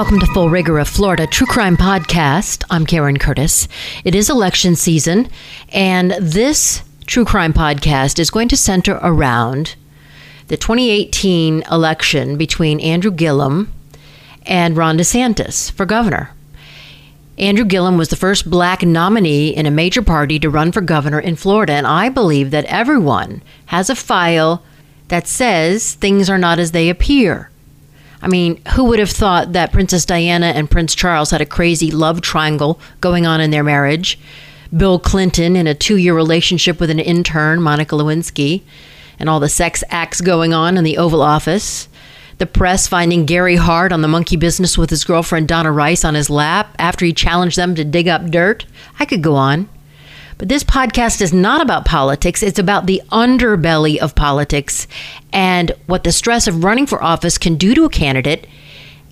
Welcome to Full Rigor of Florida True Crime Podcast. I'm Karen Curtis. It is election season, and this True Crime Podcast is going to center around the 2018 election between Andrew Gillum and Ron DeSantis for governor. Andrew Gillum was the first black nominee in a major party to run for governor in Florida, and I believe that everyone has a file that says things are not as they appear. I mean, who would have thought that Princess Diana and Prince Charles had a crazy love triangle going on in their marriage? Bill Clinton in a two year relationship with an intern, Monica Lewinsky, and all the sex acts going on in the Oval Office the press finding Gary Hart on the monkey business with his girlfriend Donna Rice on his lap after he challenged them to dig up dirt. I could go on. But this podcast is not about politics, it's about the underbelly of politics and what the stress of running for office can do to a candidate.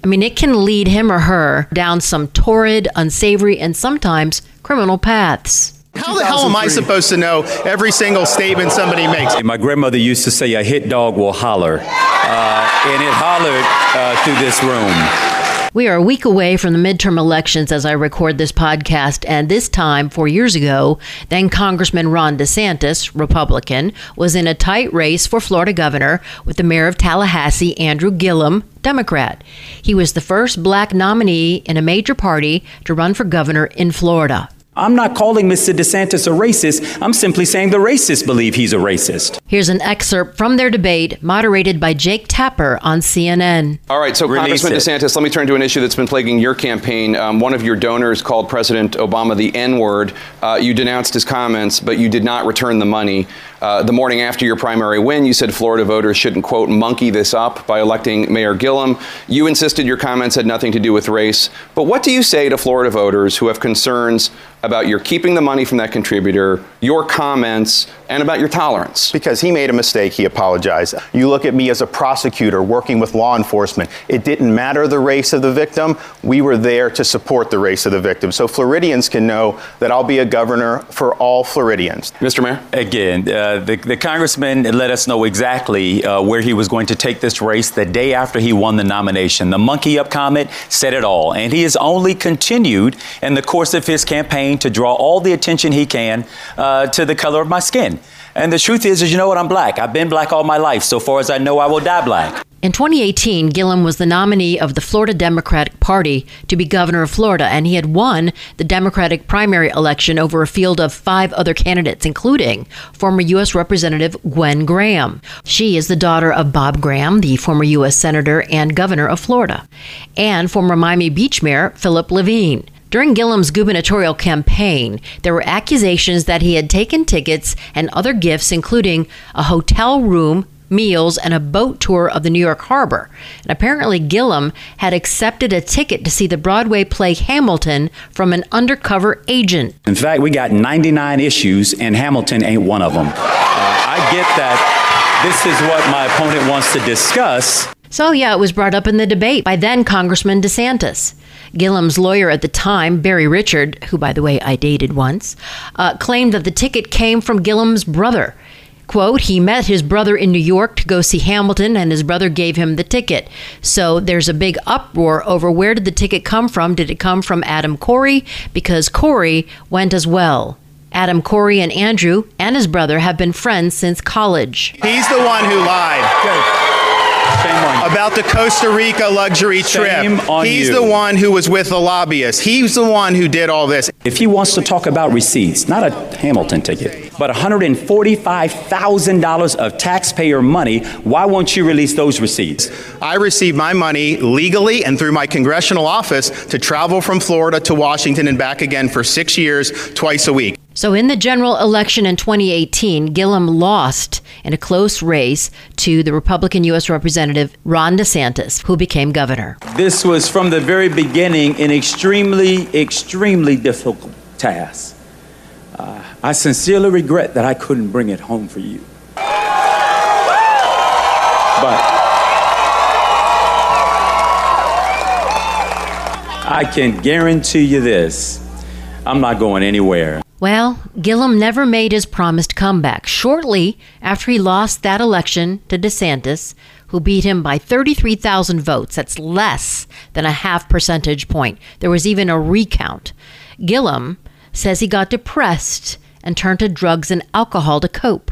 I mean, it can lead him or her down some torrid, unsavory, and sometimes criminal paths. How the hell am I supposed to know every single statement somebody makes? My grandmother used to say, a hit dog will holler. Uh, and it hollered uh, through this room. We are a week away from the midterm elections as I record this podcast, and this time, four years ago, then Congressman Ron DeSantis, Republican, was in a tight race for Florida governor with the mayor of Tallahassee, Andrew Gillum, Democrat. He was the first black nominee in a major party to run for governor in Florida. I'm not calling Mr. DeSantis a racist. I'm simply saying the racists believe he's a racist. Here's an excerpt from their debate, moderated by Jake Tapper on CNN. All right, so Release Congressman it. DeSantis, let me turn to an issue that's been plaguing your campaign. Um, one of your donors called President Obama the N word. Uh, you denounced his comments, but you did not return the money. Uh, the morning after your primary win, you said Florida voters shouldn't, quote, monkey this up by electing Mayor Gillum. You insisted your comments had nothing to do with race. But what do you say to Florida voters who have concerns about your keeping the money from that contributor, your comments, and about your tolerance. Because he made a mistake, he apologized. You look at me as a prosecutor working with law enforcement. It didn't matter the race of the victim. We were there to support the race of the victim. So Floridians can know that I'll be a governor for all Floridians. Mr. Mayor? Again, uh, the, the, congressman let us know exactly uh, where he was going to take this race the day after he won the nomination. The monkey up comment said it all. And he has only continued in the course of his campaign to draw all the attention he can uh, to the color of my skin. And the truth is, is you know what? I'm black. I've been black all my life. So far as I know, I will die black. In 2018, Gillum was the nominee of the Florida Democratic Party to be governor of Florida, and he had won the Democratic primary election over a field of five other candidates, including former U.S. Representative Gwen Graham. She is the daughter of Bob Graham, the former U.S. Senator and governor of Florida, and former Miami Beach Mayor Philip Levine. During Gillum's gubernatorial campaign, there were accusations that he had taken tickets and other gifts, including a hotel room, meals, and a boat tour of the New York harbor. And apparently, Gillum had accepted a ticket to see the Broadway play Hamilton from an undercover agent. In fact, we got 99 issues, and Hamilton ain't one of them. Uh, I get that this is what my opponent wants to discuss. So, yeah, it was brought up in the debate by then Congressman DeSantis. Gillum's lawyer at the time, Barry Richard, who, by the way, I dated once, uh, claimed that the ticket came from Gillum's brother. Quote, he met his brother in New York to go see Hamilton, and his brother gave him the ticket. So there's a big uproar over where did the ticket come from? Did it come from Adam Corey? Because Corey went as well. Adam Corey and Andrew and his brother have been friends since college. He's the one who lied. Good about the Costa Rica luxury Shame trip. He's you. the one who was with the lobbyists. He's the one who did all this. If he wants to talk about receipts, not a Hamilton ticket, but $145,000 of taxpayer money, why won't you release those receipts? I received my money legally and through my congressional office to travel from Florida to Washington and back again for six years, twice a week. So, in the general election in 2018, Gillum lost in a close race to the Republican U.S. Representative Ron DeSantis, who became governor. This was from the very beginning an extremely, extremely difficult task. Uh, I sincerely regret that I couldn't bring it home for you. But I can guarantee you this I'm not going anywhere. Well, Gillum never made his promised comeback. Shortly after he lost that election to DeSantis, who beat him by 33,000 votes. That's less than a half percentage point. There was even a recount. Gillum says he got depressed and turned to drugs and alcohol to cope.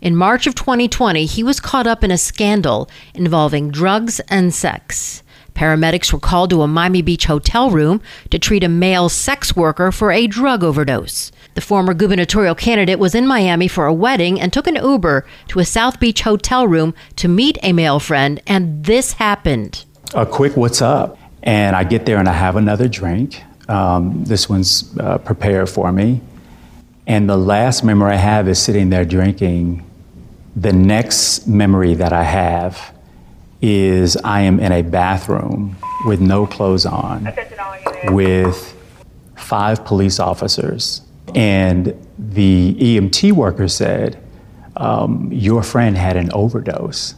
In March of 2020, he was caught up in a scandal involving drugs and sex. Paramedics were called to a Miami Beach hotel room to treat a male sex worker for a drug overdose. The former gubernatorial candidate was in Miami for a wedding and took an Uber to a South Beach hotel room to meet a male friend, and this happened. A quick what's up? And I get there and I have another drink. Um, this one's uh, prepared for me. And the last memory I have is sitting there drinking. The next memory that I have is I am in a bathroom with no clothes on, with five police officers. And the EMT worker said, um, Your friend had an overdose.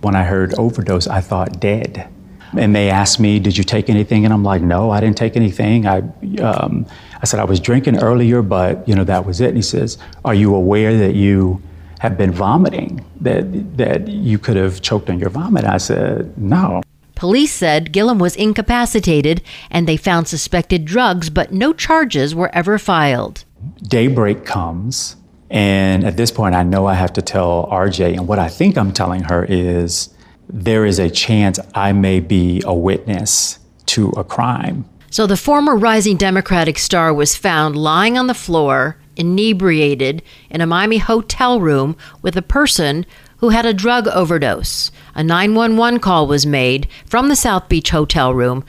When I heard overdose, I thought dead. And they asked me, Did you take anything? And I'm like, No, I didn't take anything. I, um, I said, I was drinking earlier, but you know, that was it. And he says, Are you aware that you have been vomiting, that, that you could have choked on your vomit? I said, No. Police said Gillum was incapacitated and they found suspected drugs, but no charges were ever filed. Daybreak comes, and at this point, I know I have to tell RJ, and what I think I'm telling her is there is a chance I may be a witness to a crime. So the former rising Democratic star was found lying on the floor, inebriated, in a Miami hotel room with a person who had a drug overdose. A 911 call was made from the South Beach hotel room,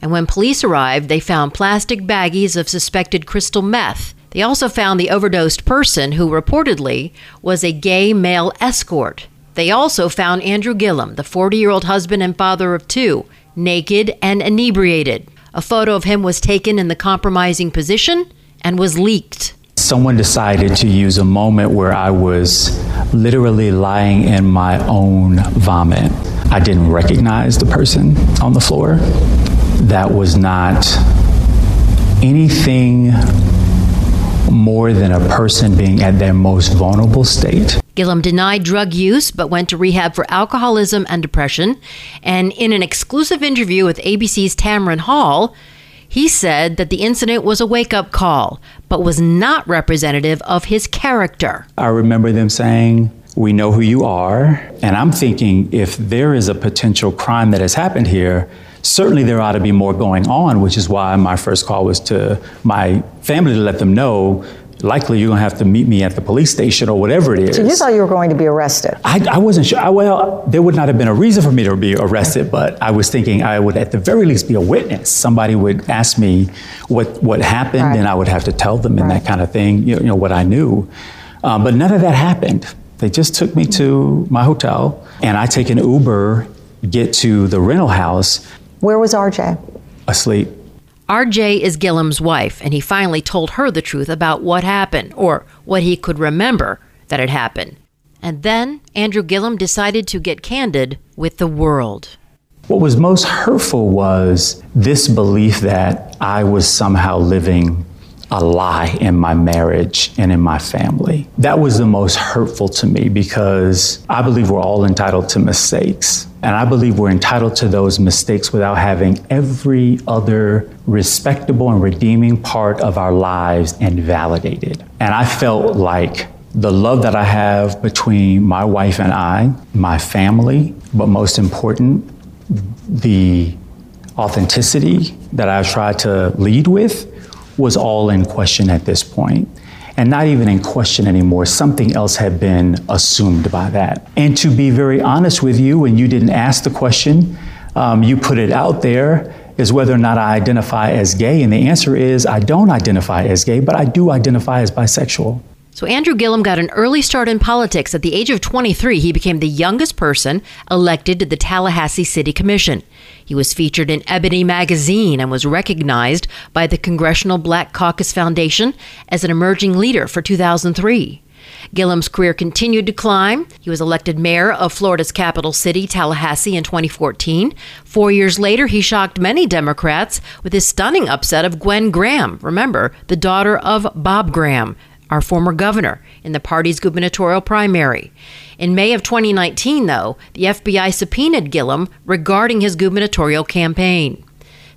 and when police arrived, they found plastic baggies of suspected crystal meth. They also found the overdosed person, who reportedly was a gay male escort. They also found Andrew Gillum, the 40 year old husband and father of two, naked and inebriated. A photo of him was taken in the compromising position and was leaked. Someone decided to use a moment where I was literally lying in my own vomit. I didn't recognize the person on the floor. That was not anything more than a person being at their most vulnerable state. Gillum denied drug use but went to rehab for alcoholism and depression. And in an exclusive interview with ABC's Tamron Hall, he said that the incident was a wake up call, but was not representative of his character. I remember them saying, We know who you are. And I'm thinking, if there is a potential crime that has happened here, certainly there ought to be more going on, which is why my first call was to my family to let them know likely you're going to have to meet me at the police station or whatever it is. So you thought you were going to be arrested? I, I wasn't sure. I, well, there would not have been a reason for me to be arrested, but I was thinking I would at the very least be a witness. Somebody would ask me what, what happened, right. and I would have to tell them and right. that kind of thing, you know, you know what I knew. Um, but none of that happened. They just took me to my hotel, and I take an Uber, get to the rental house. Where was RJ? Asleep. RJ is Gillum's wife, and he finally told her the truth about what happened, or what he could remember that had happened. And then Andrew Gillum decided to get candid with the world. What was most hurtful was this belief that I was somehow living a lie in my marriage and in my family. That was the most hurtful to me because I believe we're all entitled to mistakes. And I believe we're entitled to those mistakes without having every other respectable and redeeming part of our lives invalidated. And I felt like the love that I have between my wife and I, my family, but most important, the authenticity that I've tried to lead with was all in question at this point. And not even in question anymore. Something else had been assumed by that. And to be very honest with you, when you didn't ask the question, um, you put it out there is whether or not I identify as gay. And the answer is I don't identify as gay, but I do identify as bisexual. So, Andrew Gillum got an early start in politics. At the age of 23, he became the youngest person elected to the Tallahassee City Commission. He was featured in Ebony magazine and was recognized by the Congressional Black Caucus Foundation as an emerging leader for 2003. Gillum's career continued to climb. He was elected mayor of Florida's capital city, Tallahassee, in 2014. Four years later, he shocked many Democrats with his stunning upset of Gwen Graham. Remember, the daughter of Bob Graham, our former governor, in the party's gubernatorial primary. In May of 2019, though, the FBI subpoenaed Gillum regarding his gubernatorial campaign.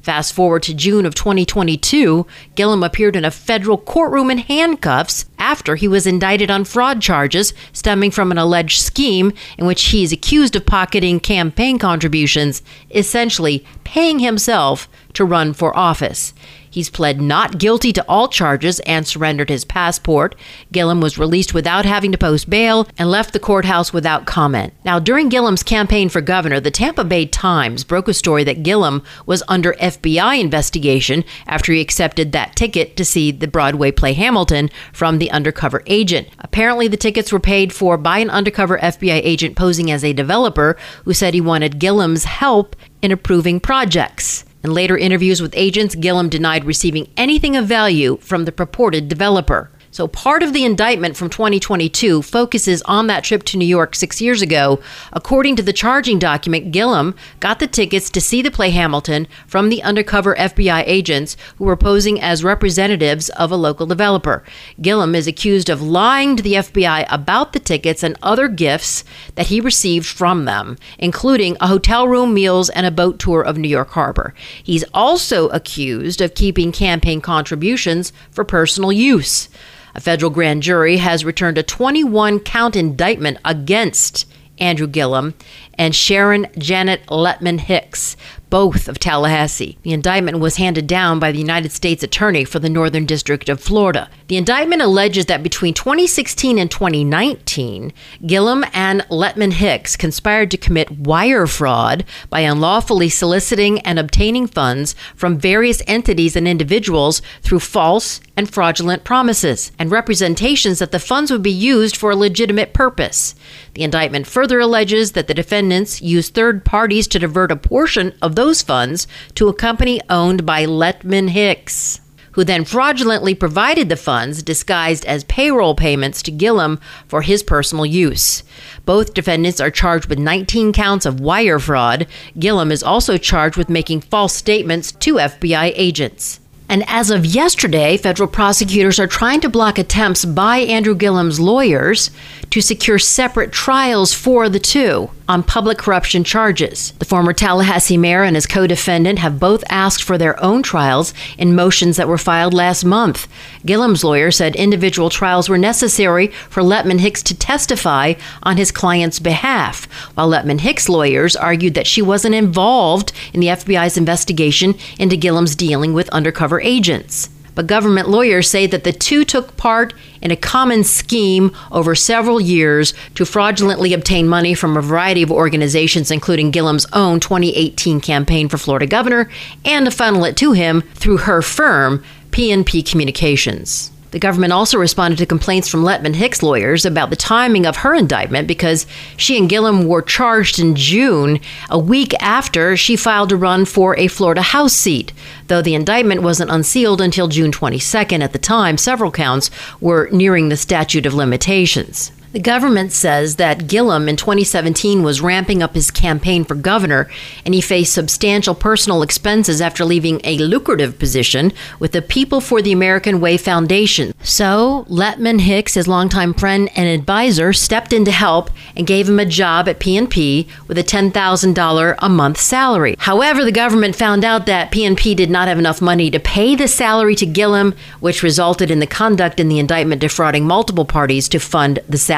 Fast forward to June of 2022, Gillum appeared in a federal courtroom in handcuffs after he was indicted on fraud charges stemming from an alleged scheme in which he is accused of pocketing campaign contributions, essentially paying himself to run for office. He's pled not guilty to all charges and surrendered his passport. Gillum was released without having to post bail and left the courthouse without comment. Now, during Gillum's campaign for governor, the Tampa Bay Times broke a story that Gillum was under FBI investigation after he accepted that ticket to see the Broadway play Hamilton from the undercover agent. Apparently, the tickets were paid for by an undercover FBI agent posing as a developer who said he wanted Gillum's help in approving projects. In later interviews with agents, Gillum denied receiving anything of value from the purported developer. So, part of the indictment from 2022 focuses on that trip to New York six years ago. According to the charging document, Gillum got the tickets to see the play Hamilton from the undercover FBI agents who were posing as representatives of a local developer. Gillum is accused of lying to the FBI about the tickets and other gifts that he received from them, including a hotel room, meals, and a boat tour of New York Harbor. He's also accused of keeping campaign contributions for personal use. A federal grand jury has returned a 21 count indictment against Andrew Gillum and Sharon Janet Lettman Hicks, both of Tallahassee. The indictment was handed down by the United States Attorney for the Northern District of Florida. The indictment alleges that between 2016 and 2019, Gillum and Lettman Hicks conspired to commit wire fraud by unlawfully soliciting and obtaining funds from various entities and individuals through false and fraudulent promises and representations that the funds would be used for a legitimate purpose. The indictment further alleges that the defendants used third parties to divert a portion of those funds to a company owned by Lettman Hicks, who then fraudulently provided the funds disguised as payroll payments to Gillum for his personal use. Both defendants are charged with 19 counts of wire fraud. Gillum is also charged with making false statements to FBI agents. And as of yesterday, federal prosecutors are trying to block attempts by Andrew Gillum's lawyers to secure separate trials for the two on public corruption charges. The former Tallahassee mayor and his co defendant have both asked for their own trials in motions that were filed last month. Gillum's lawyer said individual trials were necessary for Lettman Hicks to testify on his client's behalf, while Lettman Hicks' lawyers argued that she wasn't involved in the FBI's investigation into Gillum's dealing with undercover agents but government lawyers say that the two took part in a common scheme over several years to fraudulently obtain money from a variety of organizations, including Gillum's own 2018 campaign for Florida governor, and to funnel it to him through her firm, PNP Communications. The government also responded to complaints from Lettman Hicks lawyers about the timing of her indictment because she and Gillum were charged in June, a week after she filed to run for a Florida House seat. Though the indictment wasn't unsealed until June 22nd at the time, several counts were nearing the statute of limitations. The government says that Gillum in 2017 was ramping up his campaign for governor, and he faced substantial personal expenses after leaving a lucrative position with the People for the American Way Foundation. So, Lettman Hicks, his longtime friend and advisor, stepped in to help and gave him a job at PNP with a $10,000 a month salary. However, the government found out that PNP did not have enough money to pay the salary to Gillum, which resulted in the conduct in the indictment defrauding multiple parties to fund the salary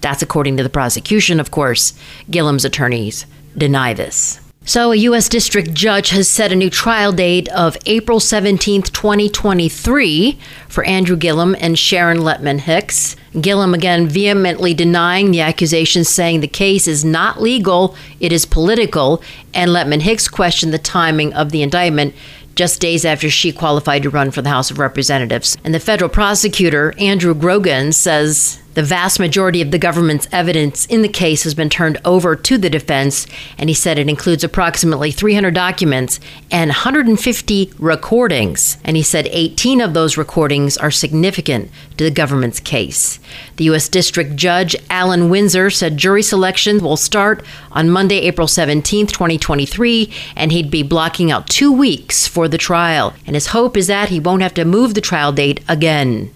That's according to the prosecution, of course. Gillum's attorneys deny this. So, a U.S. District Judge has set a new trial date of April 17, 2023, for Andrew Gillum and Sharon Lettman Hicks. Gillum again vehemently denying the accusations, saying the case is not legal, it is political, and Lettman Hicks questioned the timing of the indictment just days after she qualified to run for the House of Representatives. And the federal prosecutor, Andrew Grogan, says the vast majority of the government's evidence in the case has been turned over to the defense, and he said it includes approximately 300 documents and 150 recordings. And he said 18 of those recordings are significant to the government's case. The U.S. District Judge Allen Winsor said jury selection will start on Monday, April 17, 2023, and he'd be blocking out two weeks for the trial. And his hope is that he won't have to move the trial date again.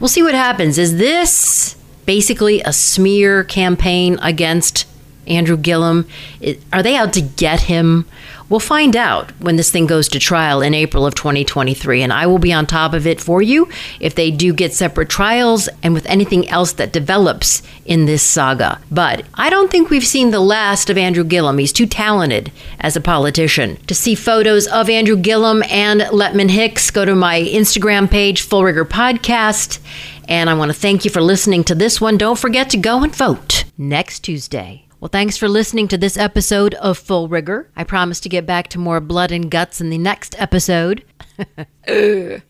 We'll see what happens. Is this basically a smear campaign against Andrew Gillum? Are they out to get him? We'll find out when this thing goes to trial in April of 2023, and I will be on top of it for you if they do get separate trials and with anything else that develops in this saga. But I don't think we've seen the last of Andrew Gillum. He's too talented as a politician. To see photos of Andrew Gillum and Lettman Hicks, go to my Instagram page, Full Rigor Podcast. And I want to thank you for listening to this one. Don't forget to go and vote next Tuesday. Well, thanks for listening to this episode of Full Rigor. I promise to get back to more blood and guts in the next episode. that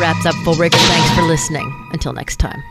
wraps up Full Rigor. Thanks for listening. Until next time.